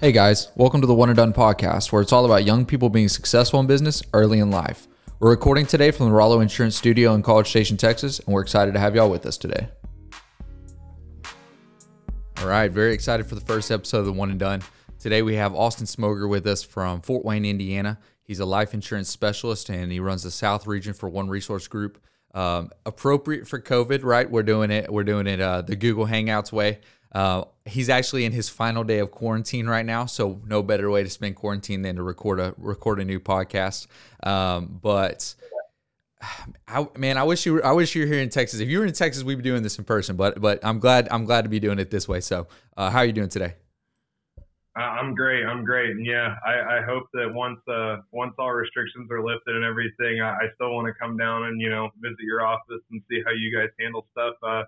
Hey guys, welcome to the One and Done podcast, where it's all about young people being successful in business early in life. We're recording today from the Rollo Insurance Studio in College Station, Texas, and we're excited to have y'all with us today. All right, very excited for the first episode of the One and Done. Today we have Austin Smoger with us from Fort Wayne, Indiana. He's a life insurance specialist and he runs the South region for One Resource Group. Um, appropriate for COVID, right? We're doing it. We're doing it uh, the Google Hangouts way. Uh, he's actually in his final day of quarantine right now, so no better way to spend quarantine than to record a record a new podcast. Um, but I, man, I wish you were, I wish you were here in Texas. If you were in Texas, we'd be doing this in person. But but I'm glad I'm glad to be doing it this way. So, uh, how are you doing today? I'm great. I'm great. And yeah, I, I hope that once uh, once all restrictions are lifted and everything, I, I still want to come down and you know visit your office and see how you guys handle stuff. Uh,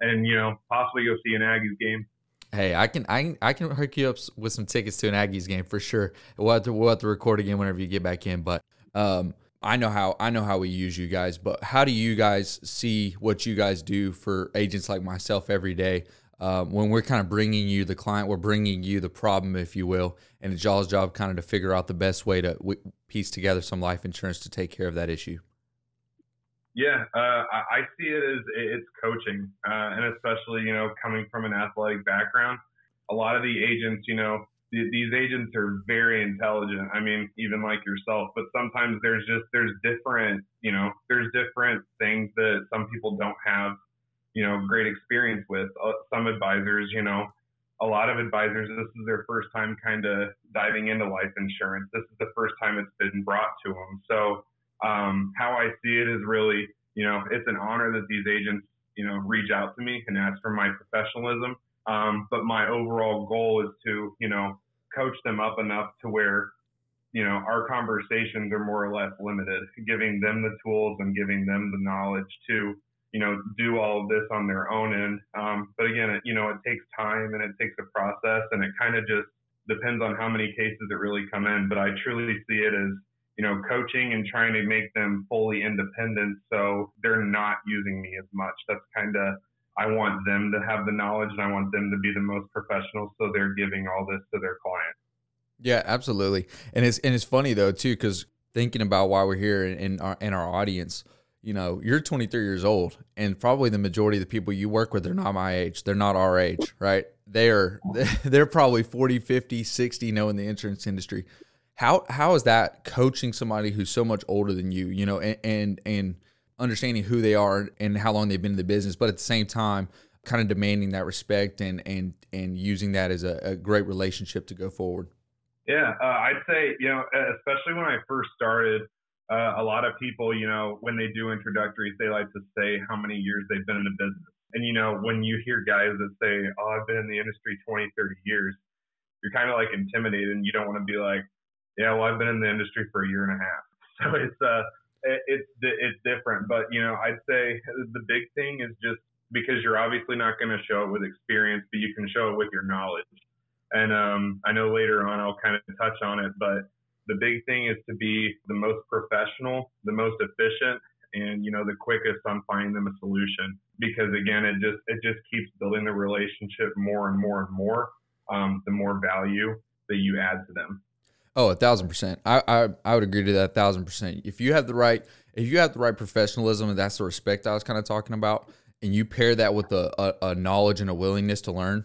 and you know possibly go see an Aggies game. Hey, I can I I can hook you up with some tickets to an Aggies game for sure. We'll have to we'll have to record again whenever you get back in. But um, I know how I know how we use you guys. But how do you guys see what you guys do for agents like myself every day? Um, when we're kind of bringing you the client, we're bringing you the problem, if you will, and it's y'all's job kind of to figure out the best way to w- piece together some life insurance to take care of that issue. Yeah, uh, I see it as it's coaching, uh, and especially you know coming from an athletic background, a lot of the agents, you know, th- these agents are very intelligent. I mean, even like yourself, but sometimes there's just there's different, you know, there's different things that some people don't have, you know, great experience with. Uh, some advisors, you know, a lot of advisors, this is their first time kind of diving into life insurance. This is the first time it's been brought to them, so um, how I see it is really, you know, it's an honor that these agents, you know, reach out to me and ask for my professionalism. Um, but my overall goal is to, you know, coach them up enough to where, you know, our conversations are more or less limited, giving them the tools and giving them the knowledge to, you know, do all of this on their own end. Um, but again, it, you know, it takes time and it takes a process and it kind of just depends on how many cases it really come in. But I truly see it as, you know, coaching and trying to make them fully independent so they're not using me as much. That's kind of, I want them to have the knowledge and I want them to be the most professional so they're giving all this to their client. Yeah, absolutely. And it's and it's funny though too cuz thinking about why we're here in our in our audience, you know, you're 23 years old and probably the majority of the people you work with are not my age. They're not our age, right? They're they're probably 40, 50, 60 knowing the insurance industry how how is that coaching somebody who's so much older than you you know and, and and, understanding who they are and how long they've been in the business but at the same time kind of demanding that respect and and and using that as a, a great relationship to go forward yeah uh, i'd say you know especially when i first started uh, a lot of people you know when they do introductories they like to say how many years they've been in the business and you know when you hear guys that say oh i've been in the industry 20 30 years you're kind of like intimidated and you don't want to be like yeah, well, I've been in the industry for a year and a half, so it's uh, it's it's different. But you know, I'd say the big thing is just because you're obviously not going to show it with experience, but you can show it with your knowledge. And um, I know later on I'll kind of touch on it, but the big thing is to be the most professional, the most efficient, and you know the quickest on finding them a solution. Because again, it just it just keeps building the relationship more and more and more. Um, the more value that you add to them. Oh, a thousand percent. I, I I would agree to that a thousand percent. If you have the right if you have the right professionalism and that's the respect I was kind of talking about, and you pair that with a, a, a knowledge and a willingness to learn,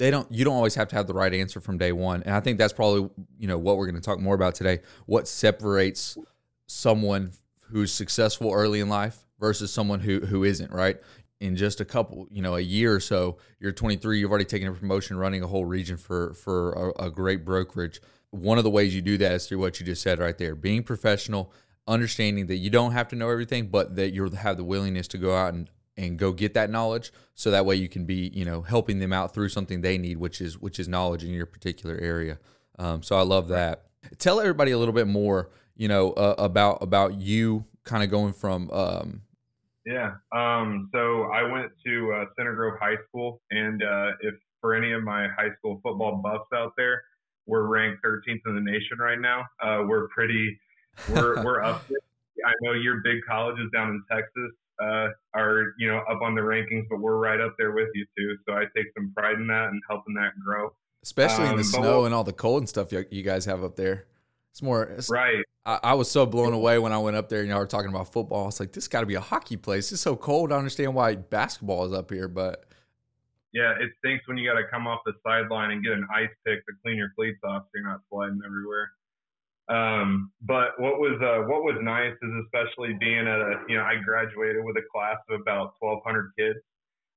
they don't you don't always have to have the right answer from day one. And I think that's probably you know what we're going to talk more about today. What separates someone who's successful early in life versus someone who who isn't, right? in just a couple, you know, a year or so, you're 23, you've already taken a promotion, running a whole region for for a, a great brokerage one of the ways you do that is through what you just said right there being professional understanding that you don't have to know everything but that you have the willingness to go out and and go get that knowledge so that way you can be you know helping them out through something they need which is which is knowledge in your particular area um, so i love that tell everybody a little bit more you know uh, about about you kind of going from um, yeah um, so i went to uh, center grove high school and uh, if for any of my high school football buffs out there we're ranked 13th in the nation right now. Uh, we're pretty, we're, we're up. There. I know your big colleges down in Texas. Uh, are you know up on the rankings, but we're right up there with you too. So I take some pride in that and helping that grow. Especially um, in the um, snow and all the cold and stuff you guys have up there. It's more it's, right. I, I, was so blown away when I went up there and y'all were talking about football. I was like, this got to be a hockey place. It's so cold. I understand why basketball is up here, but yeah, it stinks when you got to come off the sideline and get an ice pick to clean your cleats off, so you're not sliding everywhere. Um, but what was uh, what was nice is especially being at a you know I graduated with a class of about 1,200 kids.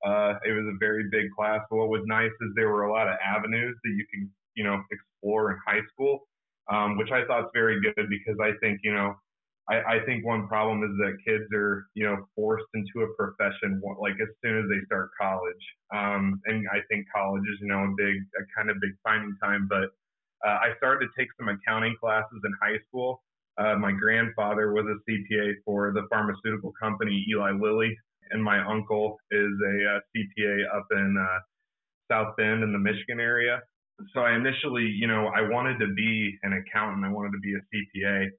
Uh, it was a very big class. But what was nice is there were a lot of avenues that you can you know explore in high school, um, which I thought is very good because I think you know I, I think one problem is that kids are, you know, forced into a profession like as soon as they start college. Um, and I think college is, you know, a big, a kind of big finding time. But uh, I started to take some accounting classes in high school. Uh, my grandfather was a CPA for the pharmaceutical company Eli Lilly, and my uncle is a uh, CPA up in uh, South Bend in the Michigan area. So I initially, you know, I wanted to be an accountant. I wanted to be a CPA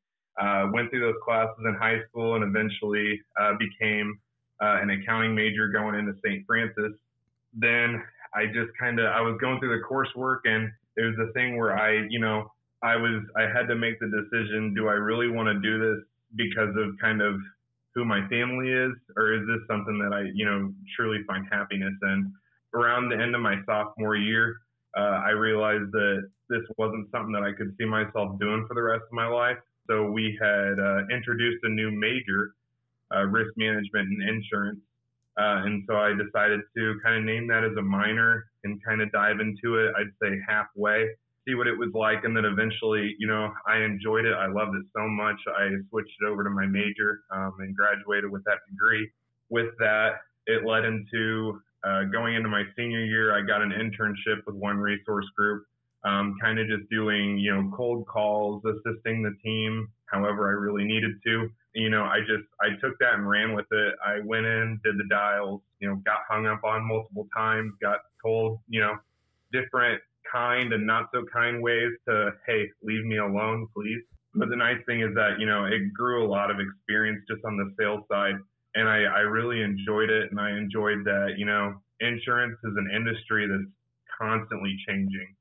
uh, went through those classes in high school and eventually uh, became an accounting major going into St. Francis. Then I just kind of I was going through the coursework and it was a thing where I you know I was I had to make the decision do I really want to do this because of kind of who my family is or is this something that I you know truly find happiness in. Around the end of my sophomore year, uh, I realized that this wasn't something that I could see myself doing for the rest of my life. So we had uh, introduced a new major, uh, risk management and insurance. Uh, and so I decided to kind of name that as a minor and kind of dive into it, I'd say halfway, see what it was like. And then eventually, you know, I enjoyed it. I loved it so much. I switched it over to my major um, and graduated with that degree. With that, it led into uh, going into my senior year. I got an internship with One Resource Group um, kind of just doing, you know, cold calls, assisting the team however I really needed to. You know, I just, I took that and ran with it. I went in, did the dials, you know, got hung up on multiple times, got told, you know, different kind and not so kind ways to, hey, leave me alone, please. But the nice thing is that, you know, it grew a lot of experience just on the sales side. And I, I really enjoyed it. And I enjoyed that, you know, insurance is an industry that's constantly changing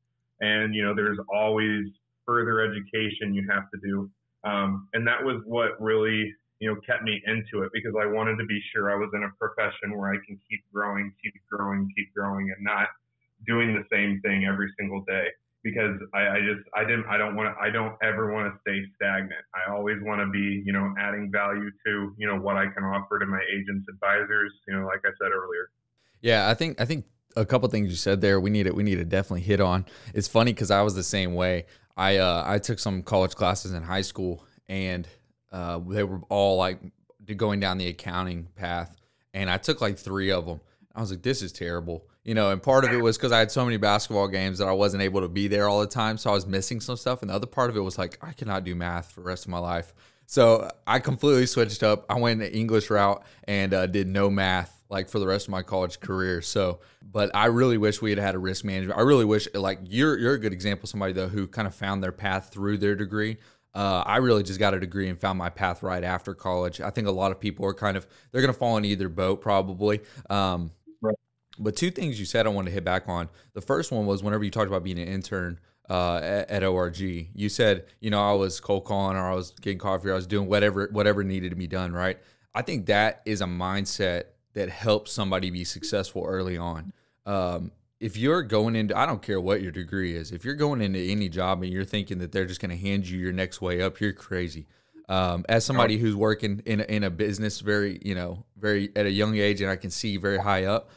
and you know there's always further education you have to do um, and that was what really you know kept me into it because i wanted to be sure i was in a profession where i can keep growing keep growing keep growing and not doing the same thing every single day because I, I just I didn't I don't want I don't ever want to stay stagnant. I always want to be you know adding value to you know what I can offer to my agents advisors. You know, like I said earlier. Yeah, I think I think a couple things you said there we need it we need to definitely hit on. It's funny because I was the same way. I uh, I took some college classes in high school and uh, they were all like going down the accounting path, and I took like three of them. I was like, this is terrible, you know. And part of it was because I had so many basketball games that I wasn't able to be there all the time, so I was missing some stuff. And the other part of it was like, I cannot do math for the rest of my life. So I completely switched up. I went the English route and uh, did no math like for the rest of my college career. So, but I really wish we had had a risk management. I really wish like you're you're a good example, somebody though who kind of found their path through their degree. Uh, I really just got a degree and found my path right after college. I think a lot of people are kind of they're going to fall in either boat probably. Um, right. But two things you said I wanted to hit back on. The first one was whenever you talked about being an intern uh, at, at, ORG, you said you know I was cold calling or I was getting coffee or I was doing whatever whatever needed to be done. Right. I think that is a mindset that helps somebody be successful early on. Um, if you're going into, I don't care what your degree is, if you're going into any job and you're thinking that they're just going to hand you your next way up, you're crazy. Um, as somebody who's working in a, in a business very, you know, very at a young age, and I can see very high up,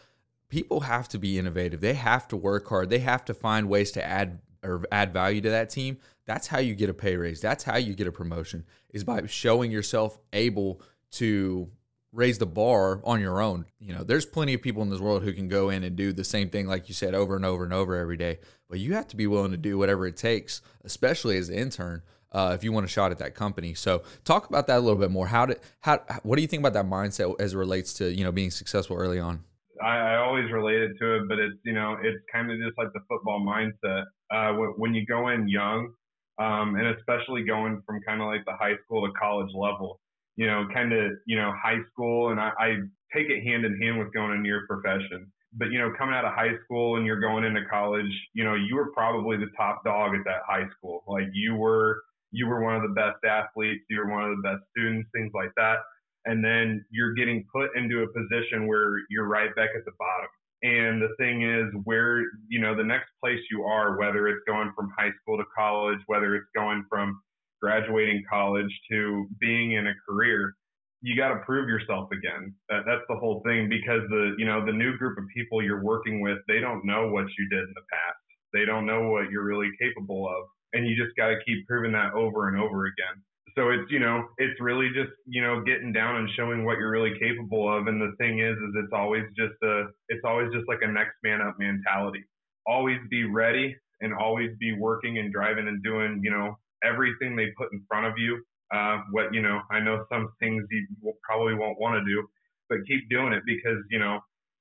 people have to be innovative. They have to work hard. They have to find ways to add or add value to that team. That's how you get a pay raise. That's how you get a promotion is by showing yourself able to raise the bar on your own. You know, there's plenty of people in this world who can go in and do the same thing, like you said, over and over and over every day. But you have to be willing to do whatever it takes, especially as an intern, uh, if you want a shot at that company. So, talk about that a little bit more. How did how what do you think about that mindset as it relates to you know being successful early on? I, I always related to it, but it's you know it's kind of just like the football mindset. Uh, when you go in young, um, and especially going from kind of like the high school to college level, you know, kind of, you know, high school, and I, I take it hand in hand with going into your profession. But you know, coming out of high school and you're going into college, you know, you were probably the top dog at that high school. Like you were, you were one of the best athletes, you were one of the best students, things like that. And then you're getting put into a position where you're right back at the bottom. And the thing is, where, you know, the next place you are, whether it's going from high school to college, whether it's going from graduating college to being in a career, you got to prove yourself again. That, that's the whole thing because the, you know, the new group of people you're working with, they don't know what you did in the past. They don't know what you're really capable of. And you just got to keep proving that over and over again so it's you know it's really just you know getting down and showing what you're really capable of and the thing is is it's always just a it's always just like a next man up mentality always be ready and always be working and driving and doing you know everything they put in front of you uh, what you know i know some things you probably won't want to do but keep doing it because you know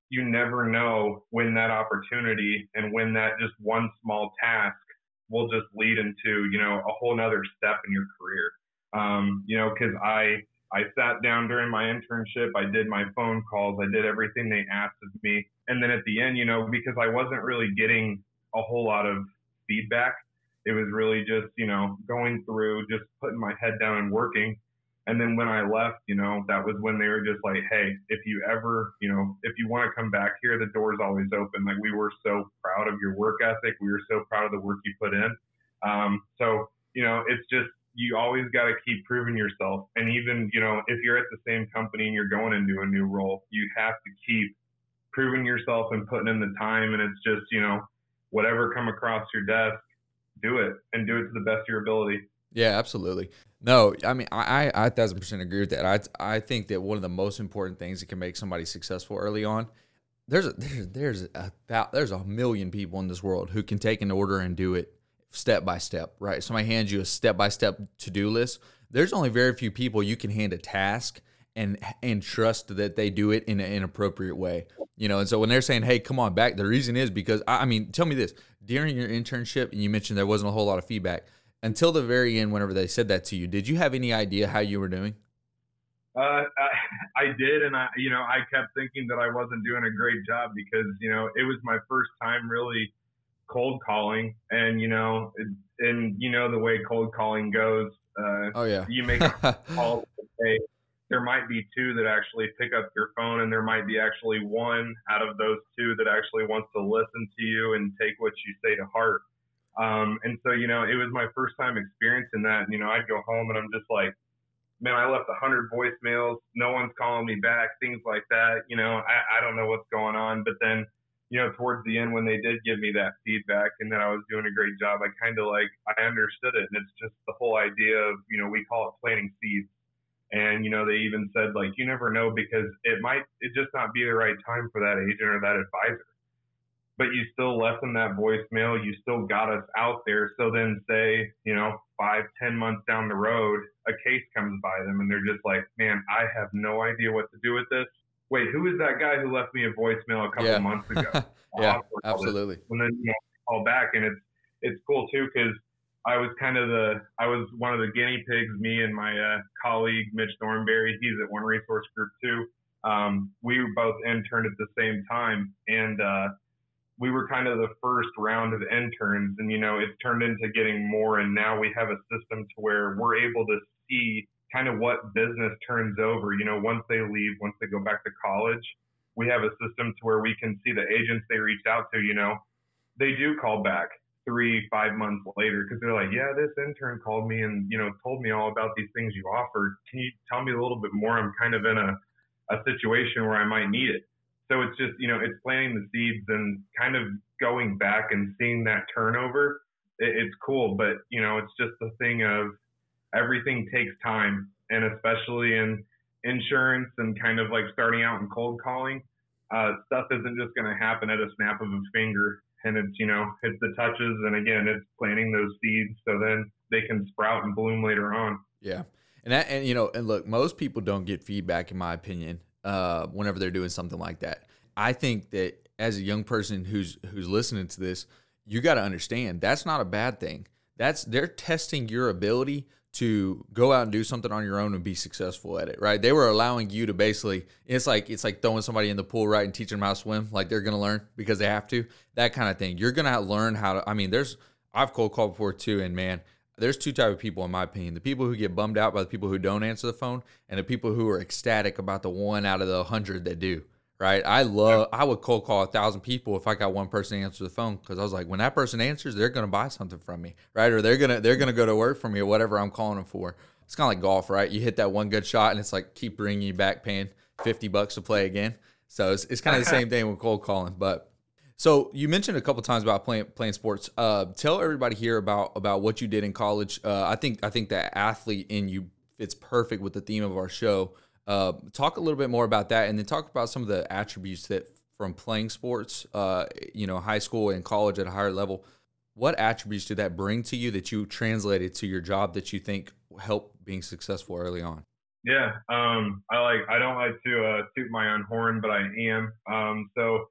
you never know when that opportunity and when that just one small task will just lead into you know a whole nother step in your career. Um, you know, because I I sat down during my internship, I did my phone calls, I did everything they asked of me, and then at the end, you know, because I wasn't really getting a whole lot of feedback, it was really just you know going through, just putting my head down and working. And then when I left, you know, that was when they were just like, hey, if you ever, you know, if you want to come back here, the door's always open. Like we were so proud of your work ethic. We were so proud of the work you put in. Um, so, you know, it's just you always got to keep proving yourself. And even, you know, if you're at the same company and you're going into a new role, you have to keep proving yourself and putting in the time. And it's just, you know, whatever come across your desk, do it and do it to the best of your ability. Yeah, absolutely. No, I mean, I, I, thousand percent agree with that. I, I think that one of the most important things that can make somebody successful early on, there's a, there's, there's a, there's a million people in this world who can take an order and do it step by step, right? Somebody hands you a step by step to do list. There's only very few people you can hand a task and and trust that they do it in an appropriate way. You know, and so when they're saying, "Hey, come on back," the reason is because I mean, tell me this: during your internship, and you mentioned there wasn't a whole lot of feedback until the very end. Whenever they said that to you, did you have any idea how you were doing? Uh, I, I did, and I, you know, I kept thinking that I wasn't doing a great job because you know it was my first time really cold calling, and you know, and you know the way cold calling goes. Uh, oh yeah. You make a call. There might be two that actually pick up your phone, and there might be actually one out of those two that actually wants to listen to you and take what you say to heart. Um, and so, you know, it was my first time experiencing that. And, you know, I'd go home and I'm just like, man, I left a hundred voicemails. No one's calling me back, things like that. You know, I, I don't know what's going on. But then you know, towards the end when they did give me that feedback and that I was doing a great job, I kind of like I understood it, and it's just the whole idea of you know we call it planting seeds, and you know they even said like you never know because it might it just not be the right time for that agent or that advisor, but you still left them that voicemail, you still got us out there. So then say you know five ten months down the road, a case comes by them and they're just like, man, I have no idea what to do with this wait, who is that guy who left me a voicemail a couple yeah. months ago? yeah, absolutely. And then you know, call back, and it's it's cool too because I was kind of the I was one of the guinea pigs. Me and my uh, colleague Mitch Thornberry, he's at One Resource Group too. Um, we were both interned at the same time, and uh, we were kind of the first round of interns. And you know, it's turned into getting more, and now we have a system to where we're able to see kind of what business turns over. You know, once they leave, once they go back to college, we have a system to where we can see the agents they reached out to. You know, they do call back three, five months later because they're like, yeah, this intern called me and you know told me all about these things you offered. Can you tell me a little bit more? I'm kind of in a a situation where I might need it. So it's just you know it's planting the seeds and kind of going back and seeing that turnover. It, it's cool, but you know it's just the thing of everything takes time, and especially in insurance and kind of like starting out in cold calling, uh, stuff isn't just going to happen at a snap of a finger. And it's you know it's the touches, and again, it's planting those seeds so then they can sprout and bloom later on. Yeah, and that, and you know, and look, most people don't get feedback, in my opinion, uh, whenever they're doing something like that. I think that as a young person who's who's listening to this, you got to understand that's not a bad thing. That's they're testing your ability to go out and do something on your own and be successful at it, right? They were allowing you to basically it's like it's like throwing somebody in the pool, right, and teaching them how to swim, like they're gonna learn because they have to. That kind of thing. You're gonna learn how to I mean, there's I've cold called before too, and man, there's two type of people in my opinion. The people who get bummed out by the people who don't answer the phone, and the people who are ecstatic about the one out of the hundred that do right? I love, I would cold call a thousand people if I got one person to answer the phone because I was like, when that person answers, they're gonna buy something from me, right? Or they're gonna they're gonna go to work for me or whatever I'm calling them for. It's kind of like golf, right? You hit that one good shot and it's like keep bringing you back, paying fifty bucks to play again. So it's, it's kind of the same thing with cold calling, but. So you mentioned a couple times about playing playing sports. Uh, tell everybody here about about what you did in college. Uh, I think I think that athlete in you fits perfect with the theme of our show. Uh, talk a little bit more about that, and then talk about some of the attributes that from playing sports, uh, you know, high school and college at a higher level. What attributes did that bring to you that you translated to your job that you think help being successful early on? Yeah, um, I like. I don't like to uh, toot my own horn, but I am. Um, so,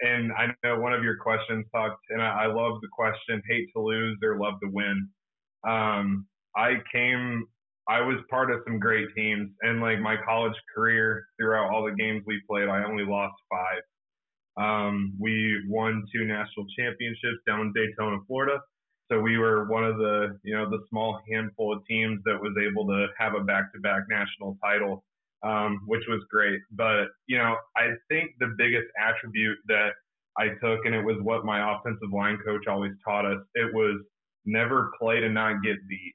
and I know one of your questions talked, and I, I love the question: hate to lose or love to win. Um, I came I was part of some great teams, and like my college career, throughout all the games we played, I only lost five. Um, we won two national championships down in Daytona, Florida. So we were one of the, you know, the small handful of teams that was able to have a back-to-back national title, um, which was great. But you know, I think the biggest attribute that I took, and it was what my offensive line coach always taught us, it was never play to not get beat.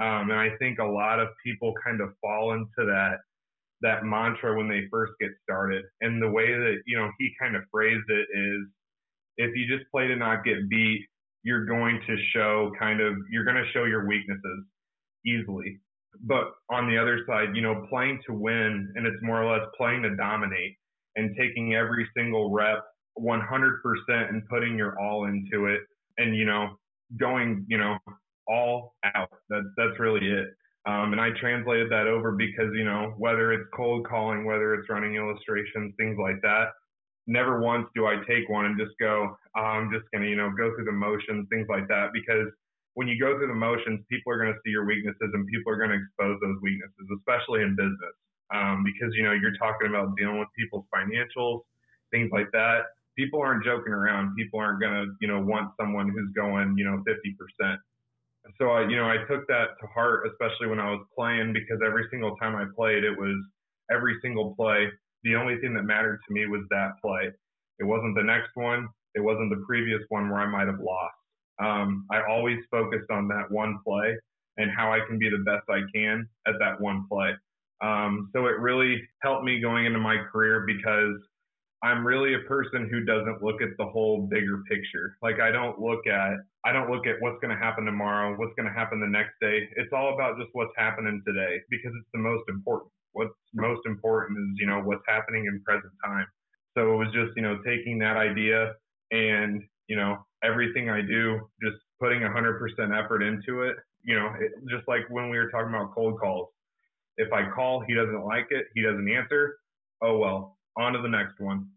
Um, and I think a lot of people kind of fall into that that mantra when they first get started. And the way that you know he kind of phrased it is, if you just play to not get beat, you're going to show kind of you're going to show your weaknesses easily. But on the other side, you know, playing to win, and it's more or less playing to dominate and taking every single rep 100% and putting your all into it, and you know, going, you know, all out. That's that's really it. Um, and I translated that over because you know whether it's cold calling, whether it's running illustrations, things like that. Never once do I take one and just go, oh, I'm just gonna you know go through the motions, things like that. Because when you go through the motions, people are gonna see your weaknesses and people are gonna expose those weaknesses, especially in business. Um, because you know you're talking about dealing with people's financials, things like that. People aren't joking around. People aren't gonna you know want someone who's going you know 50 percent so I, you know, I took that to heart, especially when I was playing, because every single time I played, it was every single play. The only thing that mattered to me was that play. It wasn't the next one. It wasn't the previous one where I might have lost. Um, I always focused on that one play and how I can be the best I can at that one play. Um, so it really helped me going into my career because I'm really a person who doesn't look at the whole bigger picture. Like I don't look at I don't look at what's going to happen tomorrow, what's going to happen the next day. It's all about just what's happening today because it's the most important. What's most important is, you know, what's happening in present time. So it was just, you know, taking that idea and, you know, everything I do, just putting 100% effort into it. You know, it, just like when we were talking about cold calls. If I call, he doesn't like it, he doesn't answer. Oh well, on to the next one.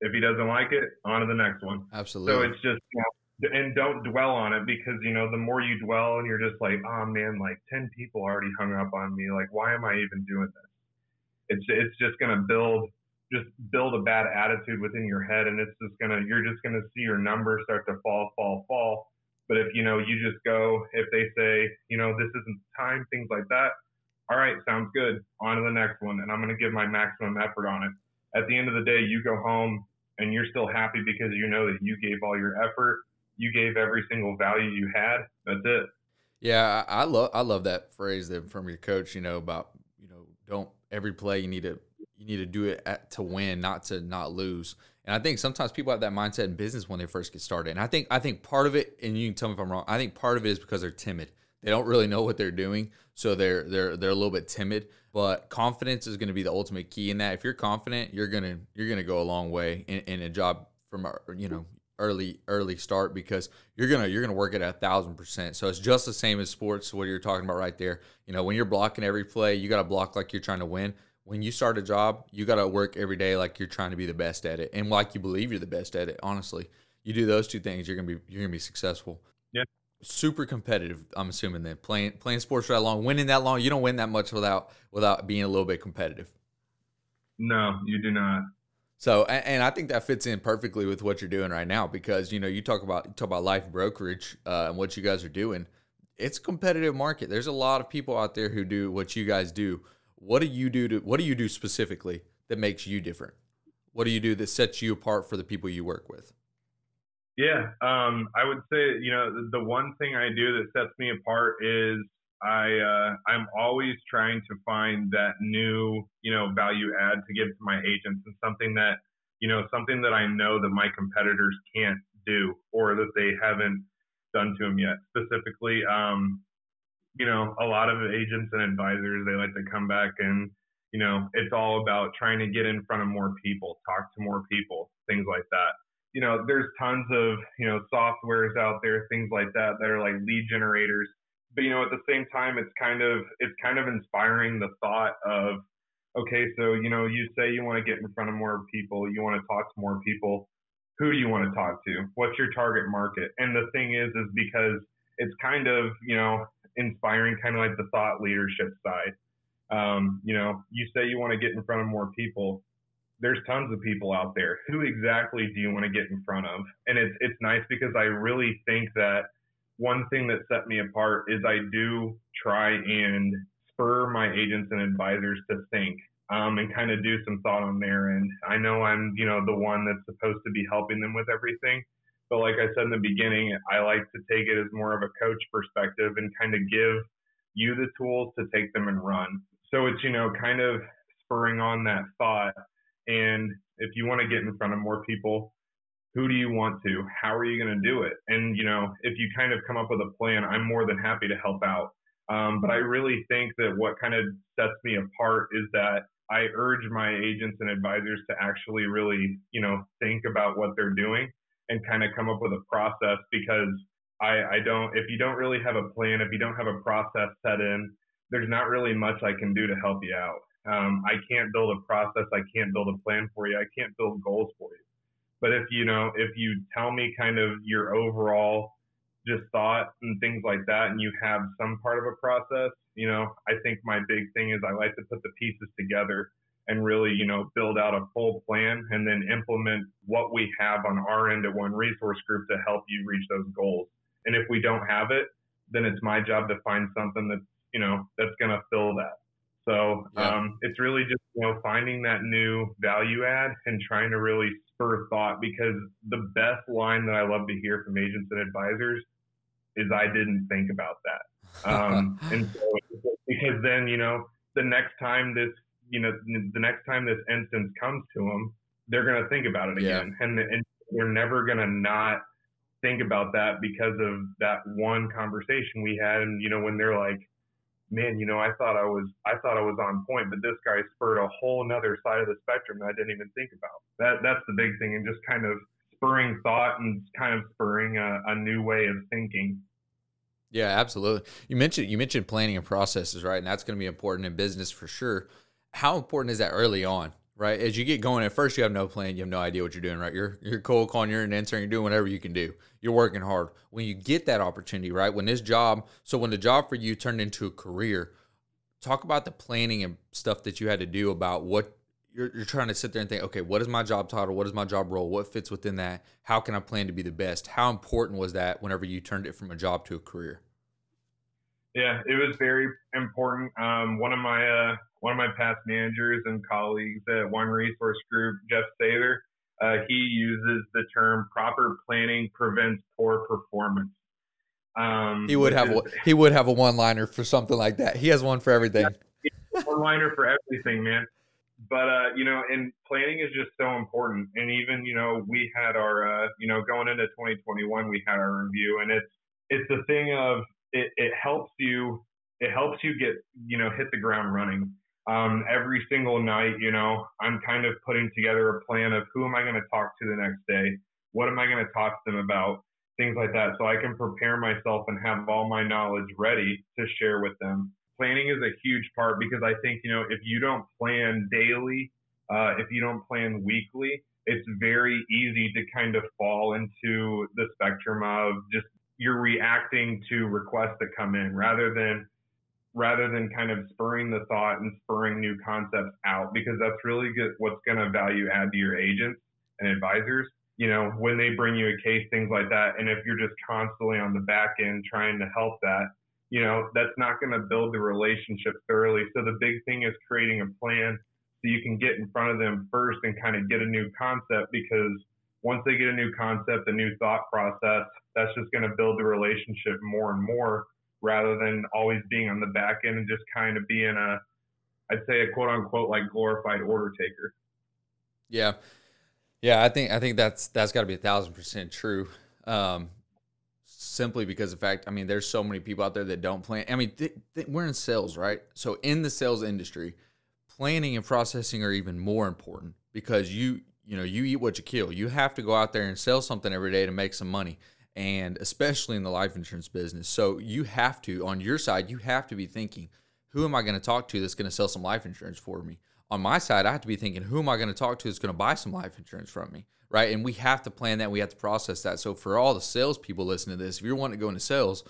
If he doesn't like it, on to the next one. Absolutely. So it's just, you know, and don't dwell on it because, you know, the more you dwell and you're just like, oh man, like 10 people already hung up on me. Like, why am I even doing this? It's, it's just going to build, just build a bad attitude within your head. And it's just going to, you're just going to see your numbers start to fall, fall, fall. But if, you know, you just go, if they say, you know, this isn't the time, things like that, all right, sounds good. On to the next one. And I'm going to give my maximum effort on it at the end of the day, you go home and you're still happy because you know that you gave all your effort, you gave every single value you had. That's it. Yeah, I, love I love that phrase that from your coach. You know about you know don't every play you need to you need to do it at, to win, not to not lose. And I think sometimes people have that mindset in business when they first get started. And I think I think part of it, and you can tell me if I'm wrong. I think part of it is because they're timid. They don't really know what they're doing, so they're they're they're a little bit timid. But confidence is going to be the ultimate key in that. If you're confident, you're gonna you're gonna go a long way in, in a job from you know early early start because you're gonna you're gonna work it at a thousand percent. So it's just the same as sports. What you're talking about right there. You know, when you're blocking every play, you got to block like you're trying to win. When you start a job, you got to work every day like you're trying to be the best at it, and like you believe you're the best at it. Honestly, you do those two things, you're gonna be you're gonna be successful. Yeah. super competitive. I'm assuming then playing playing sports for that long, winning that long, you don't win that much without without being a little bit competitive. No, you do not. So, and, I think that fits in perfectly with what you're doing right now because you know you talk about you talk about life brokerage uh, and what you guys are doing. It's a competitive market. There's a lot of people out there who do what you guys do. What do you do to what do you do specifically that makes you different? What do you do that sets you apart for the people you work with? Yeah, um, I would say you know the, the one thing I do that sets me apart is I uh, I'm always trying to find that new you know value add to give to my agents and something that you know something that I know that my competitors can't do or that they haven't done to them yet. Specifically, um, you know, a lot of agents and advisors they like to come back and you know it's all about trying to get in front of more people, talk to more people, things like that. You know, there's tons of you know softwares out there, things like that that are like lead generators but you know at the same time it's kind of it's kind of inspiring the thought of okay so you know you say you want to get in front of more people you want to talk to more people. Who do you want to talk to? What's your target market? And the thing is is because it's kind of you know inspiring kind of like the thought leadership side. Um, you know you say you want to get in front of more people. There's tons of people out there. Who exactly do you want to get in front of? And it's it's nice because i really think that one thing that set me apart is I do try and spur my agents and advisors to think um, and kind of do some thought on their end. I know I'm, you know, the one that's supposed to be helping them with everything. But like I said in the beginning, I like to take it as more of a coach perspective and kind of give you the tools to take them and run. So it's, you know, kind of spurring on that thought. And if you want to get in front of more people, who do you want to? How are you going to do it? And, you know, if you kind of come up with a plan, I'm more than happy to help out. Um, but I really think that what kind of sets me apart is that I urge my agents and advisors to actually really, you know, think about what they're doing and kind of come up with a process because I, I don't, if you don't really have a plan, if you don't have a process set in, there's not really much I can do to help you out. Um, I can't build a process. I can't build a plan for you. I can't build goals for you. But if you know, if you tell me kind of your overall just thought and things like that, and you have some part of a process, you know, I think my big thing is I like to put the pieces together and really, you know, build out a full plan and then implement what we have on our end at One Resource Group to help you reach those goals. And if we don't have it, then it's my job to find something that's, you know, that's going to fill that. So yeah. um, it's really just you know finding that new value add and trying to really spur thought because the best line that I love to hear from agents and advisors is I didn't think about that. Um, and so because then you know the next time this you know the next time this instance comes to them, they're going to think about it again, yeah. and, and they're never going to not think about that because of that one conversation we had. And you know when they're like man, you know, I thought I was I thought I was on point, but this guy spurred a whole another side of the spectrum that I didn't even think about. That that's the big thing, and just kind of spurring thought and kind of spurring a, a new way of thinking. Yeah, absolutely. You mentioned you mentioned planning and processes, right? And that's going to be important in business for sure. How important is that early on? Right? As you get going, at first you have no plan, you have no idea what you're doing, right? You're you're cold calling, you're an answer, you're doing whatever you can do. You're working hard. When you get that opportunity, right? When this job, so when the job for you turned into a career, talk about the planning and stuff that you had to do about what you're, you're trying to sit there and think, okay, what is my job title? What is my job role? What fits within that? How can I plan to be the best? How important was that whenever you turned it from a job to a career? Yeah, it was very important. Um, one of my uh, one of my past managers and colleagues at One Resource Group, Jeff Sather, uh, he uses the term "proper planning prevents poor performance." Um, he would have is, he would have a one liner for something like that. He has one for everything. Yeah, one liner for everything, man. But uh, you know, and planning is just so important. And even you know, we had our uh, you know going into 2021, we had our review, and it's it's the thing of it, it helps you it helps you get you know hit the ground running um, every single night you know i'm kind of putting together a plan of who am i going to talk to the next day? What am i going to talk to them about? Things like that. So i can prepare myself and have all my knowledge ready to share with them. Planning is a huge part because i think you know if you don't plan daily uh, if you don't plan weekly it's very easy to kind of fall into the spectrum of just you're reacting to requests that come in rather than rather than kind of spurring the thought and spurring new concepts out because that's really good what's going to value add to your agents and advisors. You know when they bring you a case things like that and if you're just constantly on the back end trying to help that you know that's not going to build the relationship thoroughly. So the big thing is creating a plan so you can get in front of them first and kind of get a new concept because once they get a new concept a new thought process that's just going to build the relationship more and more rather than always being on the back end and just kind of being a, I'd say a quote unquote like glorified order taker. Yeah, yeah, I think I think that's that's got to be a thousand percent true. Um, simply because of fact, I mean, there's so many people out there that don't plan. I mean, th- th- we're in sales, right? So in the sales industry, planning and processing are even more important because you you know you eat what you kill. You have to go out there and sell something every day to make some money and especially in the life insurance business. So you have to, on your side, you have to be thinking, who am I going to talk to that's going to sell some life insurance for me? On my side, I have to be thinking, who am I going to talk to that's going to buy some life insurance from me? Right. And we have to plan that. We have to process that. So for all the salespeople listening to this, if you're wanting to go into sales,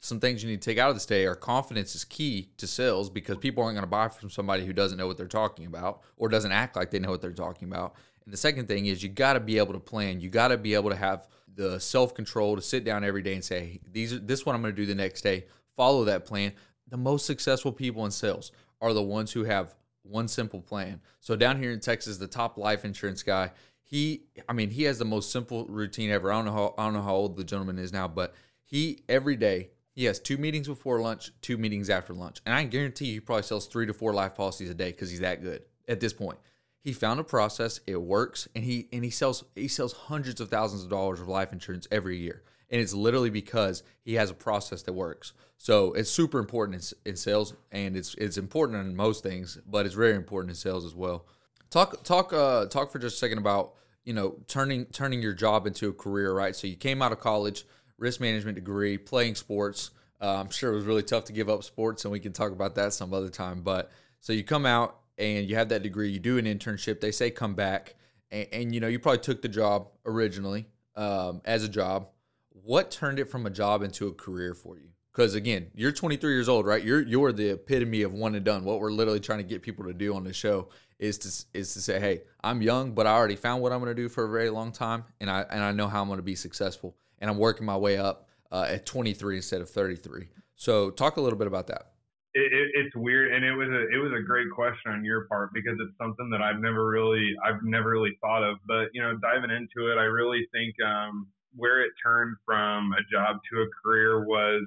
some things you need to take out of this day are confidence is key to sales because people aren't going to buy from somebody who doesn't know what they're talking about or doesn't act like they know what they're talking about. And the second thing is you got to be able to plan. You got to be able to have the self control to sit down every day and say, these this is what I'm going to do the next day. Follow that plan. The most successful people in sales are the ones who have one simple plan. So down here in Texas, the top life insurance guy, he, I mean, he has the most simple routine ever. I don't know how I don't know how old the gentleman is now, but he every day he has two meetings before lunch, two meetings after lunch, and I guarantee you he probably sells three to four life policies a day because he's that good at this point he found a process it works and he and he sells he sells hundreds of thousands of dollars of life insurance every year. And it's literally because he has a process that works. So it's super important in, in sales and it's it's important in most things but it's very important in sales as well. Talk talk uh talk for just a second about you know turning turning your job into a career right? So you came out of college risk management degree playing sports. Uh, i'm sure it was really tough to give up sports and we can talk about that some other time but so you come out and you have that degree, you do an internship, they say come back, and, and you know you probably took the job originally um, as a job. What turned it from a job into a career for you? Because again, you're 23 years old, right? You're you're the epitome of one and done. What we're literally trying to get people to do on the show is to is to say, hey, I'm young, but I already found what I'm going to do for a very long time, and I and I know how I'm going to be successful, and I'm working my way up uh, at 23 instead of 33. So talk a little bit about that it, it, it's weird, and it was a it was a great question on your part because it's something that I've never really I've never really thought of. But you know, diving into it, I really think um, where it turned from a job to a career was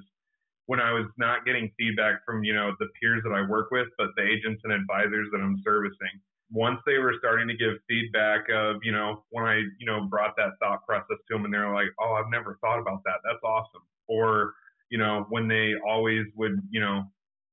when I was not getting feedback from you know the peers that I work with, but the agents and advisors that I'm servicing. Once they were starting to give feedback of you know when I you know brought that thought process to them, and they're like, oh, I've never thought about that. That's awesome. Or you know when they always would you know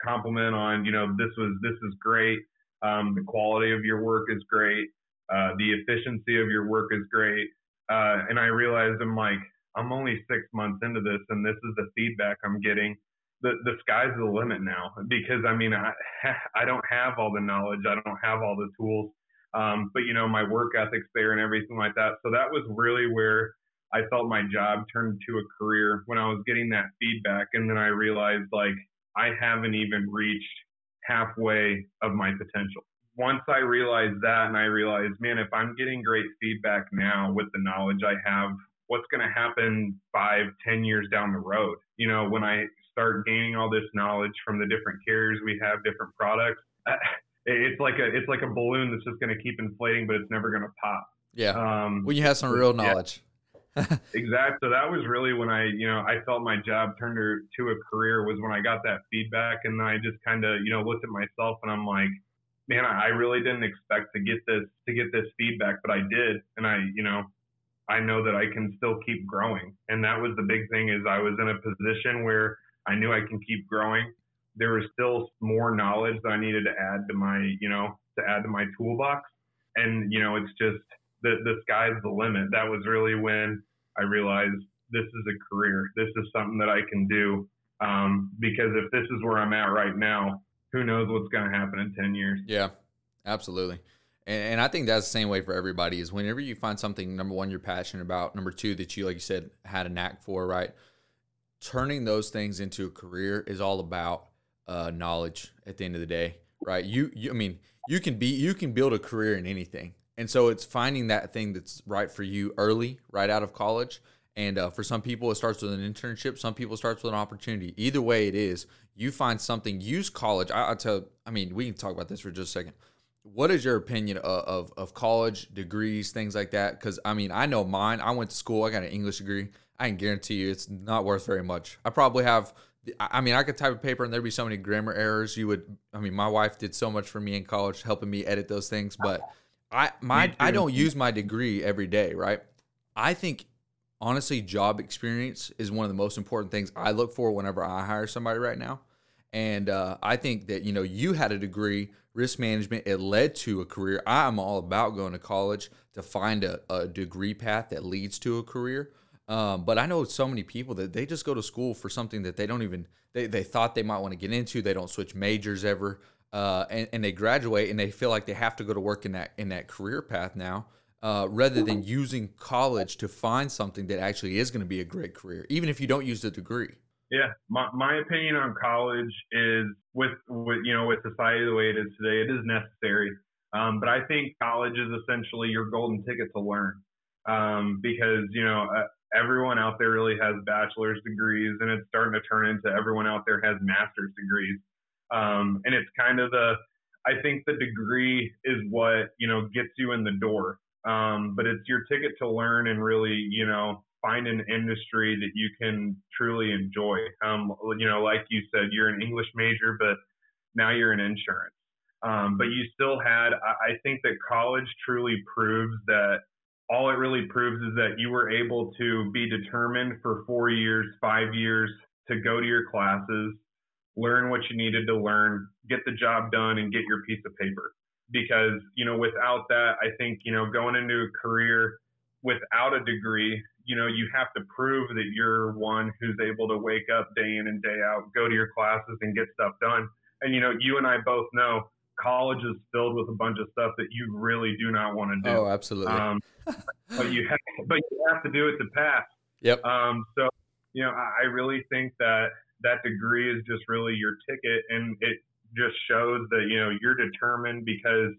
compliment on, you know, this was this is great. Um, the quality of your work is great. Uh, the efficiency of your work is great. Uh, and I realized I'm like, I'm only six months into this, and this is the feedback I'm getting. The the sky's the limit now because I mean I I don't have all the knowledge, I don't have all the tools, um, but you know my work ethic's there and everything like that. So that was really where I felt my job turned to a career when I was getting that feedback, and then I realized like I haven't even reached halfway of my potential. Once I realized that and I realized, man, if I'm getting great feedback now with the knowledge I have, what's going to happen five, ten years down the road? You know, when I start gaining all this knowledge from the different carriers we have, different products, it's like a it's like a balloon that's just going to keep inflating, but it's never going to pop. Yeah. Um, when you have some real knowledge. exactly. So that was really when I, you know, I felt my job turned to a career was when I got that feedback, and I just kind of, you know, looked at myself and I'm like, man, I really didn't expect to get this to get this feedback, but I did, and I, you know, I know that I can still keep growing, and that was the big thing is I was in a position where I knew I can keep growing. There was still more knowledge that I needed to add to my, you know, to add to my toolbox, and you know, it's just the the sky's the limit. That was really when I realized this is a career. This is something that I can do. Um, because if this is where I'm at right now, who knows what's going to happen in 10 years? Yeah, absolutely. And, and I think that's the same way for everybody is whenever you find something, number one, you're passionate about, number two, that you, like you said, had a knack for, right? turning those things into a career is all about uh, knowledge at the end of the day, right? You, you, I mean, you can be, you can build a career in anything. And so it's finding that thing that's right for you early, right out of college. And uh, for some people, it starts with an internship. Some people starts with an opportunity. Either way, it is. You find something. Use college. I, will tell. I mean, we can talk about this for just a second. What is your opinion of of, of college degrees, things like that? Because I mean, I know mine. I went to school. I got an English degree. I can guarantee you, it's not worth very much. I probably have. I mean, I could type a paper and there'd be so many grammar errors. You would. I mean, my wife did so much for me in college, helping me edit those things. But I my I don't use my degree every day, right? I think honestly, job experience is one of the most important things I look for whenever I hire somebody right now. And uh, I think that you know you had a degree, risk management. It led to a career. I'm all about going to college to find a, a degree path that leads to a career. Um, but I know so many people that they just go to school for something that they don't even they, they thought they might want to get into. They don't switch majors ever, uh, and, and they graduate and they feel like they have to go to work in that in that career path now uh, rather than using college to find something that actually is going to be a great career, even if you don't use the degree. Yeah, my, my opinion on college is with, with you know with society the way it is today, it is necessary. Um, but I think college is essentially your golden ticket to learn um, because you know uh, everyone out there really has bachelor's degrees, and it's starting to turn into everyone out there has master's degrees, um, and it's kind of the I think the degree is what you know gets you in the door. Um, but it's your ticket to learn and really, you know, find an industry that you can truly enjoy. Um, you know, like you said, you're an English major, but now you're in insurance. Um, but you still had, I think that college truly proves that all it really proves is that you were able to be determined for four years, five years to go to your classes, learn what you needed to learn, get the job done, and get your piece of paper. Because you know without that i think you know going into a career without a degree you know you have to prove that you're one who's able to wake up day in and day out go to your classes and get stuff done. And you know you and i both know college is filled with a bunch of stuff that you really do not want to do. Oh absolutely. Um, but you have but you have to do it to pass yep. Um, so you know I, I really think that that degree is just really your ticket and it just shows that you know you're determined because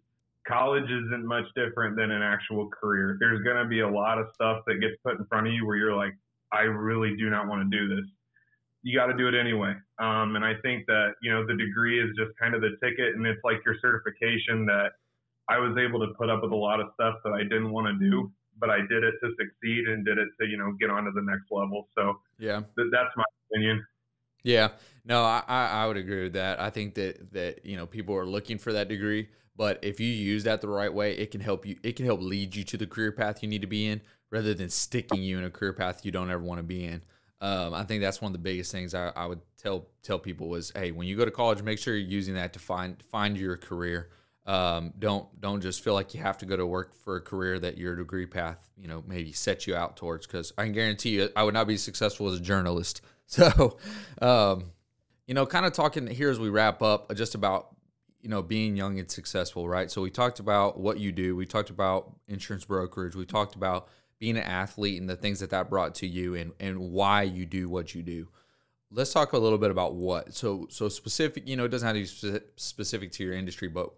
college isn't much different than an actual career. There's going to be a lot of stuff that gets put in front of you where you're like, I really do not want to do this. You got to do it anyway. Um, and I think that, you know, the degree is just kind of the ticket and it's like your certification that I was able to put up with a lot of stuff that I didn't want to do, but I did it to succeed and did it to, you know, get on to the next level. So yeah, th- that's my opinion. Yeah, no, I, I would agree with that. I think that that you know people are looking for that degree, but if you use that the right way, it can help you. It can help lead you to the career path you need to be in, rather than sticking you in a career path you don't ever want to be in. Um, I think that's one of the biggest things I, I would tell tell people was, hey, when you go to college, make sure you're using that to find find your career. Um, don't don't just feel like you have to go to work for a career that your degree path, you know, maybe set you out towards. Because I can guarantee you, I would not be successful as a journalist So, um, you know, kind of talking here as we wrap up just about, you know, being young and successful, right? So we talked about what you do. We talked about insurance brokerage. We talked about being an athlete and the things that that brought to you and, and why you do what you do. Let's talk a little bit about what. So, so specific, you know, it doesn't have to be specific to your industry, but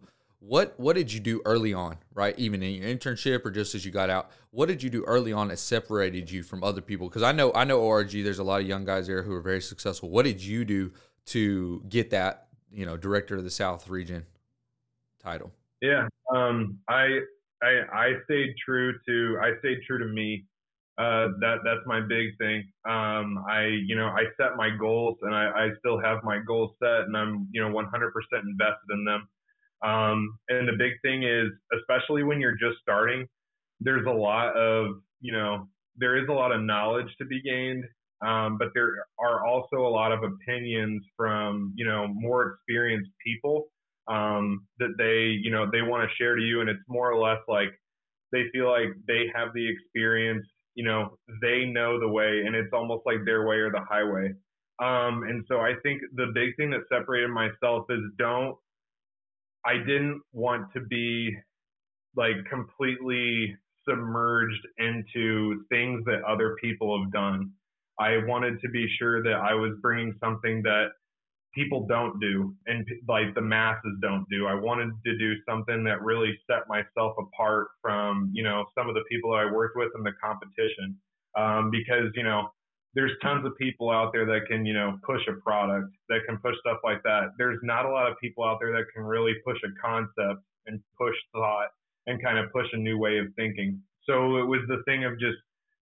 what what did you do early on right? Even in your internship or just as you got out what did you do early on that separated you from other people? Because i know i know org there's a lot of young guys there who are very successful. What did you do to get that you know director of the south region title? Yeah um, I, I i stayed true to i stayed true to me. Uh, that that's my big thing. Um, I you know I set my goals and I, I still have my goals set and I'm you know 100% invested in them. Um, and the big thing is, especially when you're just starting, there's a lot of, you know, there is a lot of knowledge to be gained, um, but there are also a lot of opinions from, you know, more experienced people um, that they, you know, they want to share to you. And it's more or less like they feel like they have the experience, you know, they know the way, and it's almost like their way or the highway. Um, and so I think the big thing that separated myself is don't I didn't want to be like completely submerged into things that other people have done. I wanted to be sure that I was bringing something that people don't do and like the masses don't do. I wanted to do something that really set myself apart from, you know, some of the people that I worked with in the competition. Um, because, you know, there's tons of people out there that can, you know, push a product, that can push stuff like that. There's not a lot of people out there that can really push a concept and push thought and kind of push a new way of thinking. So it was the thing of just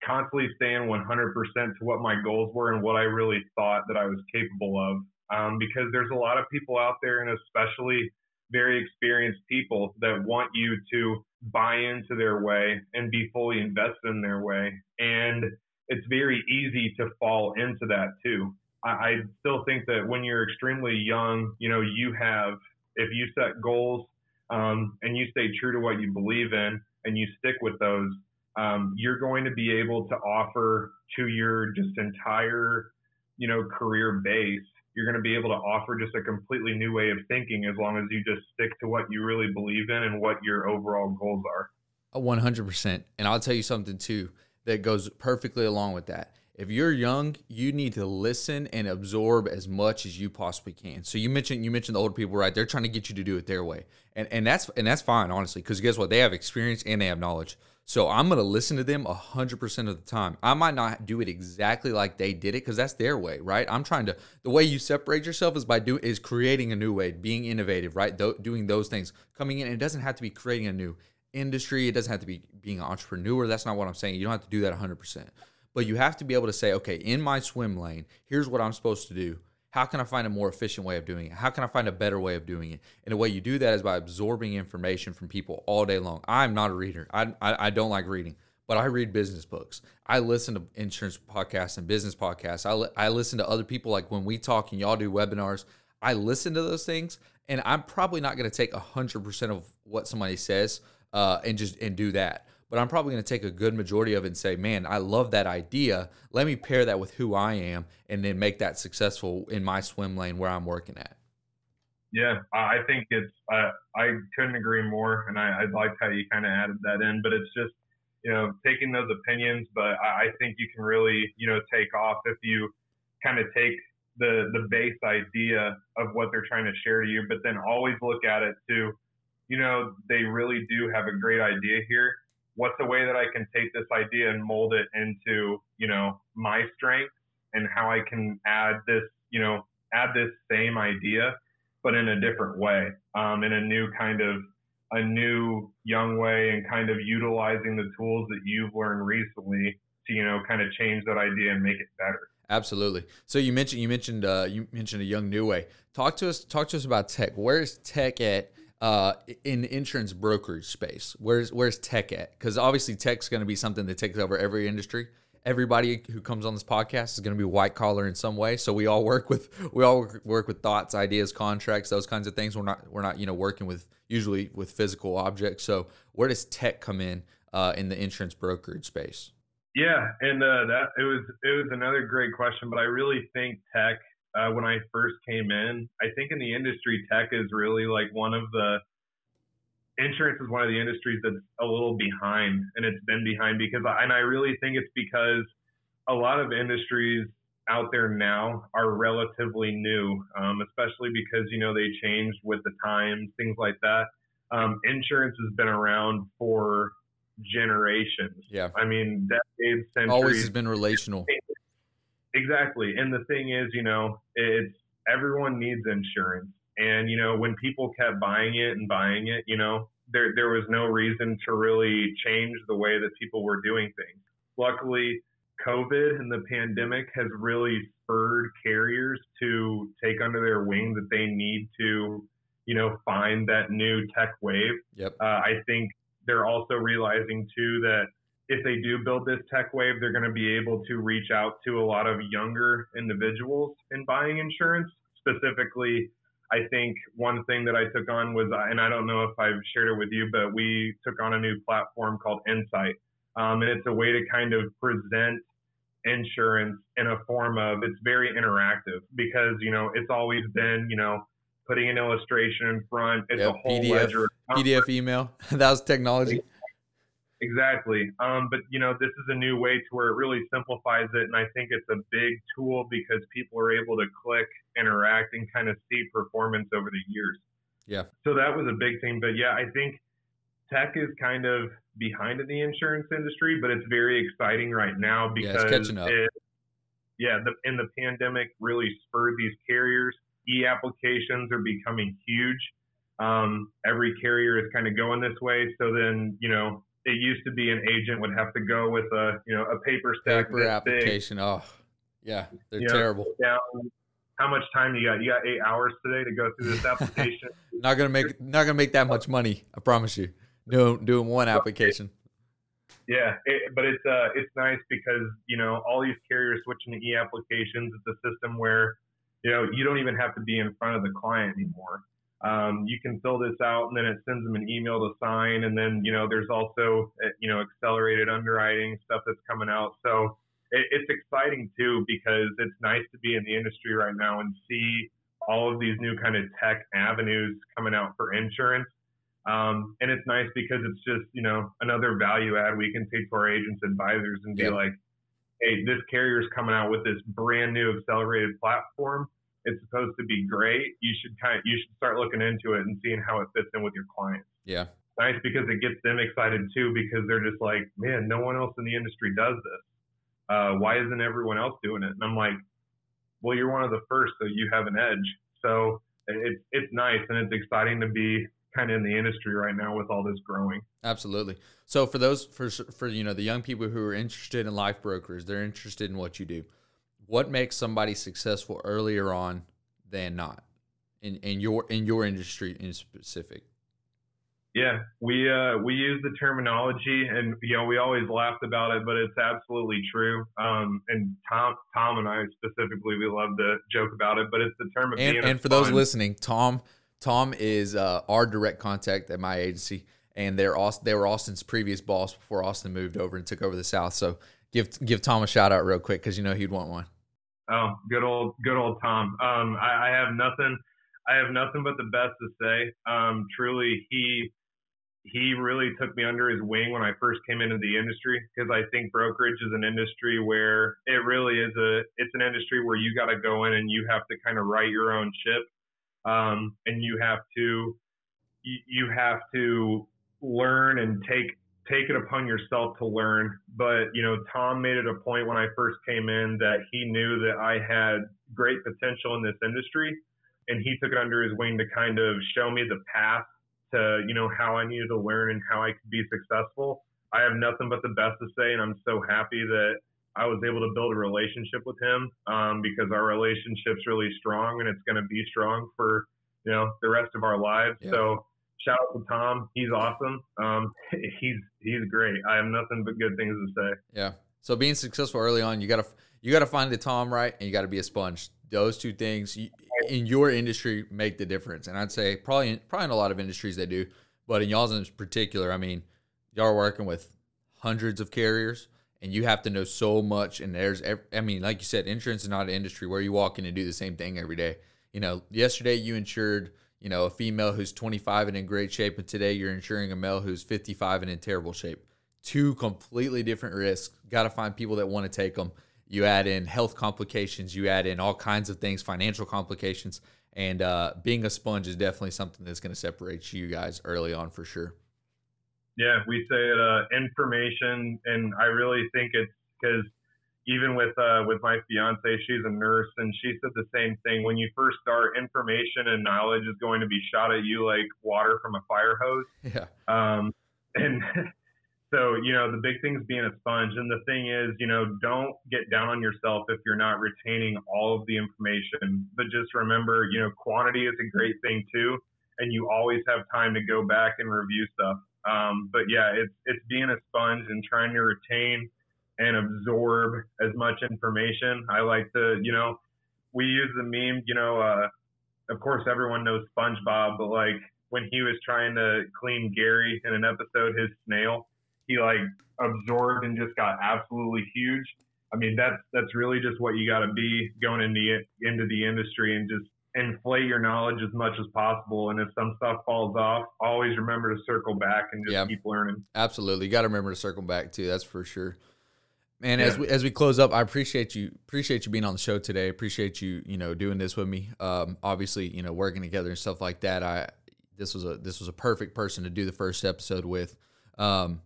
constantly staying 100% to what my goals were and what I really thought that I was capable of. Um, because there's a lot of people out there, and especially very experienced people that want you to buy into their way and be fully invested in their way. And it's very easy to fall into that too. I, I still think that when you're extremely young, you know, you have, if you set goals um, and you stay true to what you believe in and you stick with those, um, you're going to be able to offer to your just entire, you know, career base. You're going to be able to offer just a completely new way of thinking as long as you just stick to what you really believe in and what your overall goals are. 100%. And I'll tell you something too that goes perfectly along with that. If you're young, you need to listen and absorb as much as you possibly can. So you mentioned you mentioned the older people, right? They're trying to get you to do it their way, and and that's and that's fine, honestly, because guess what? They have experience and they have knowledge. So I'm gonna listen to them hundred percent of the time. I might not do it exactly like they did it because that's their way, right? I'm trying to the way you separate yourself is by do is creating a new way, being innovative, right? Do, doing those things, coming in. It doesn't have to be creating a new industry. It doesn't have to be being an entrepreneur. That's not what I'm saying. You don't have to do that 100%. But you have to be able to say, okay, in my swim lane, here's what I'm supposed to do. How can I find a more efficient way of doing it? How can I find a better way of doing it? And the way you do that is by absorbing information from people all day long. I'm not a reader. I, I, I don't like reading, but I read business books. I listen to insurance podcasts and business podcasts. I, li- I listen to other people like when we talk and y'all do webinars. I listen to those things, and I'm probably not going to take 100% of what somebody says uh, and just and do that. But I'm probably going to take a good majority of it and say, man, I love that idea. Let me pair that with who I am, and then make that successful in my swim lane where I'm working at. Yeah, I think it's. Uh, I couldn't agree more, and I, I liked how you kind of added that in. But it's just, you know, taking those opinions. But I, I think you can really, you know, take off if you kind of take the the base idea of what they're trying to share to you, but then always look at it too you know, they really do have a great idea here. What's a way that I can take this idea and mold it into, you know, my strength and how I can add this, you know, add this same idea, but in a different way, um, in a new kind of, a new young way and kind of utilizing the tools that you've learned recently to, you know, kind of change that idea and make it better. Absolutely. So you mentioned you mentioned uh, you mentioned a young new way. Talk to us. Talk to us about tech. Where's tech at uh, in insurance brokerage space? Where's where's tech at? Because obviously tech's going to be something that takes over every industry. Everybody who comes on this podcast is going to be white collar in some way. So we all work with we all work with thoughts, ideas, contracts, those kinds of things. We're not we're not you know working with usually with physical objects. So where does tech come in uh, in the insurance brokerage space? Yeah, and uh, that it was it was another great question, but I really think tech uh, when I first came in. I think in the industry, tech is really like one of the insurance is one of the industries that's a little behind, and it's been behind because, and I really think it's because a lot of industries out there now are relatively new, um, especially because you know they changed with the times, things like that. Um, insurance has been around for generations. Yeah, I mean decades, centuries. Always has been relational. Exactly. And the thing is, you know, it's everyone needs insurance. And, you know, when people kept buying it and buying it, you know, there, there was no reason to really change the way that people were doing things. Luckily, COVID and the pandemic has really spurred carriers to take under their wing that they need to, you know, find that new tech wave. Yep. Uh, I think they're also realizing too that if they do build this tech wave, they're going to be able to reach out to a lot of younger individuals in buying insurance. Specifically, I think one thing that I took on was, and I don't know if I've shared it with you, but we took on a new platform called Insight. Um, and it's a way to kind of present insurance in a form of, it's very interactive because, you know, it's always been, you know, putting an illustration in front. It's yep, a whole PDF, ledger. PDF email. that was technology. Exactly. Um, but you know, this is a new way to where it really simplifies it, and I think it's a big tool because people are able to click, interact, and kind of see performance over the years. Yeah. So that was a big thing. But yeah, I think tech is kind of behind in the insurance industry, but it's very exciting right now because yeah, it's catching up. It, yeah, the, in the pandemic really spurred these carriers. E applications are becoming huge. Um, every carrier is kind of going this way. So then, you know, it used to be an agent would have to go with a, you know, a paper stack paper application. Big. Oh, yeah, they're you terrible. Know, how much time you got? You got eight hours today to go through this application. not gonna make not gonna make that much money. I promise you. Doing doing one application. Yeah, it, but it's uh it's nice because you know all these carriers switching to e applications. It's a system where you know you don't even have to be in front of the client anymore. Um, you can fill this out and then it sends them an email to sign. And then, you know, there's also, uh, you know, accelerated underwriting stuff that's coming out. So it, it's exciting too, because it's nice to be in the industry right now and see all of these new kind of tech avenues coming out for insurance. Um, and it's nice because it's just, you know, another value add we can take to our agents advisors and be like, hey, this carrier's coming out with this brand new accelerated platform it's supposed to be great, you should kind of, you should start looking into it and seeing how it fits in with your clients. Yeah. Nice because it gets them excited too because they're just like, man, no one else in the industry does this. Uh, why isn't everyone else doing it? And I'm like, well, you're one of the first, so you have an edge. So it's it's nice and it's exciting to be kind of in the industry right now with all this growing. Absolutely. So for those for for you know the young people who are interested in life brokers, they're interested in what you do what makes somebody successful earlier on than not in, in your in your industry in specific? Yeah, we uh, we use the terminology, and you know we always laughed about it, but it's absolutely true. Um, and Tom, Tom and I specifically, we love to joke about it, but it's the term of and, and for those listening, Tom, Tom is uh, our direct contact at my agency, and they're Austin, they were Austin's previous boss before Austin moved over and took over the South. So give give Tom a shout out real quick because you know he'd want one. Oh, good old, good old Tom. Um, I, I, have nothing, I have nothing but the best to say. Um, truly, he, he really took me under his wing when I first came into the industry because I think brokerage is an industry where it really is a, it's an industry where you got to go in and you have to kind of write your own ship, um, and you have to, you, you have to learn and take take it upon yourself to learn. But, you know, Tom made it a point when I first came in that he knew that I had great potential in this industry. And he took it under his wing to kind of show me the path to, you know, how I needed to learn and how I could be successful. I have nothing but the best to say. And I'm so happy that I was able to build a relationship with him um, because our relationship's really strong and it's going to be strong for, you know, the rest of our lives. Yeah. So, shout out to Tom. He's awesome. Um, he's he's great. I have nothing but good things to say. Yeah. So being successful early on, you gotta you gotta find the Tom right, and you gotta be a sponge. Those two things in your industry make the difference. And I'd say probably probably in a lot of industries they do, but in y'all's in particular, I mean, y'all are working with hundreds of carriers. And you have to know so much. And there's, I mean, like you said, insurance is not an industry where you walk in and do the same thing every day. You know, yesterday you insured you know, a female who's 25 and in great shape, and today you're insuring a male who's 55 and in terrible shape. Two completely different risks. Got to find people that want to take them. You add in health complications, you add in all kinds of things, financial complications, and uh, being a sponge is definitely something that's going to separate you guys early on for sure. Yeah, we say it, uh, information, and I really think it's because even with uh, with my fiance, she's a nurse, and she said the same thing. When you first start, information and knowledge is going to be shot at you like water from a fire hose. Yeah. Um, and so you know the big thing is being a sponge, and the thing is, you know, don't get down on yourself if you're not retaining all of the information. But just remember, you know, quantity is a great thing too, and you always have time to go back and review stuff. Um, but yeah, it's it's being a sponge and trying to retain and absorb as much information. I like to, you know, we use the meme, you know, uh, of course everyone knows SpongeBob, but like when he was trying to clean Gary in an episode, his snail, he like absorbed and just got absolutely huge. I mean, that's that's really just what you got to be going into the, into the industry and just inflate your knowledge as much as possible. And if some stuff falls off, always remember to circle back and just yeah, keep learning. Absolutely, you got to remember to circle back too. That's for sure. And yeah. as we as we close up, I appreciate you appreciate you being on the show today. Appreciate you you know doing this with me. Um, obviously, you know working together and stuff like that. I this was a this was a perfect person to do the first episode with. Um,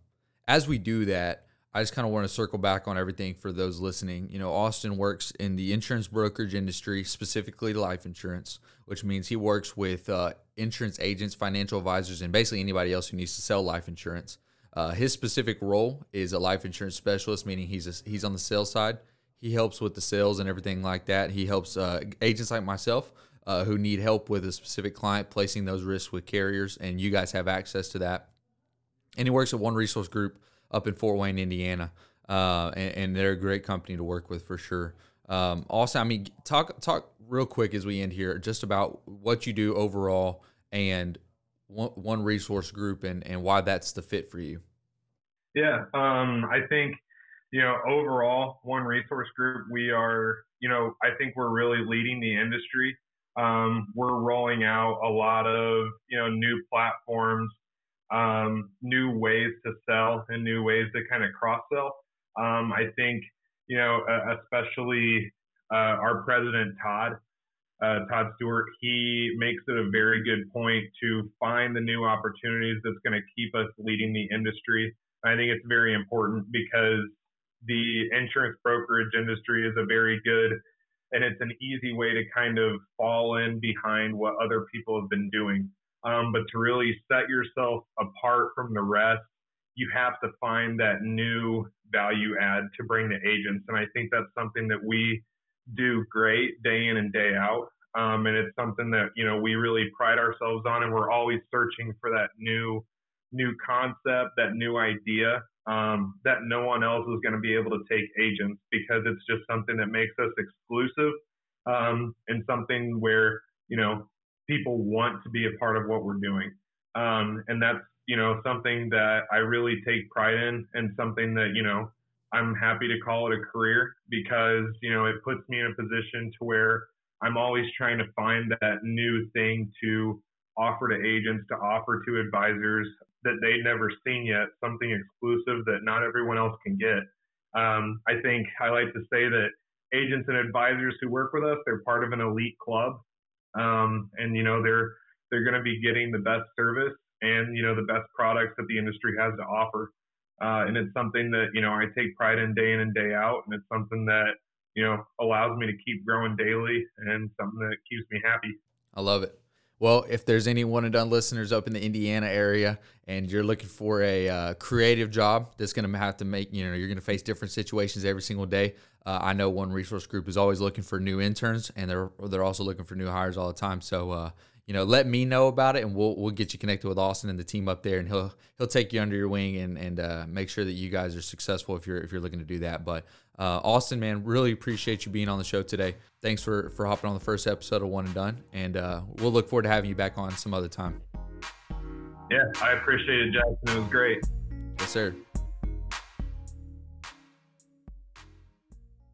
as we do that, I just kind of want to circle back on everything for those listening. You know, Austin works in the insurance brokerage industry, specifically life insurance, which means he works with uh, insurance agents, financial advisors, and basically anybody else who needs to sell life insurance. Uh, his specific role is a life insurance specialist, meaning he's a, he's on the sales side. He helps with the sales and everything like that. He helps uh, agents like myself uh, who need help with a specific client placing those risks with carriers, and you guys have access to that. And he works at One Resource Group up in Fort Wayne, Indiana, uh, and, and, they're a great company to work with for sure. Um, also, I mean, talk talk real quick as we end here, just about what you do overall and one, one resource group and, and why that's the fit for you. Yeah, um, I think you know overall, one resource group, we are you know I think we're really leading the industry. Um, we're rolling out a lot of you know new platforms, um, new ways to sell, and new ways to kind of cross sell. Um, I think you know especially uh, our president Todd uh, Todd Stewart, he makes it a very good point to find the new opportunities that's going to keep us leading the industry. I think it's very important because the insurance brokerage industry is a very good and it's an easy way to kind of fall in behind what other people have been doing. Um, but to really set yourself apart from the rest, you have to find that new value add to bring to agents. And I think that's something that we do great day in and day out. Um, and it's something that, you know, we really pride ourselves on and we're always searching for that new, new concept, that new idea, um, that no one else is going to be able to take agents because it's just something that makes us exclusive, um, and something where, you know, people want to be a part of what we're doing. Um, and that's, you know, something that I really take pride in and something that, you know, I'm happy to call it a career because, you know, it puts me in a position to where I'm always trying to find that new thing to offer to agents, to offer to advisors that they've never seen yet, something exclusive that not everyone else can get. Um, I think I like to say that agents and advisors who work with us, they're part of an elite club, um, and you know they're they're going to be getting the best service and you know the best products that the industry has to offer. Uh, and it's something that you know I take pride in day in and day out, and it's something that you know, allows me to keep growing daily and something that keeps me happy. I love it. Well, if there's any one and done listeners up in the Indiana area and you're looking for a uh, creative job that's going to have to make, you know, you're going to face different situations every single day. Uh, I know one resource group is always looking for new interns and they're they're also looking for new hires all the time. So, uh, you know, let me know about it and we'll we'll get you connected with Austin and the team up there and he'll he'll take you under your wing and and uh, make sure that you guys are successful if you're if you're looking to do that. But uh, Austin, man, really appreciate you being on the show today. Thanks for for hopping on the first episode of One and Done, and uh, we'll look forward to having you back on some other time. Yeah, I appreciate it, Jackson. It was great. Yes, sir.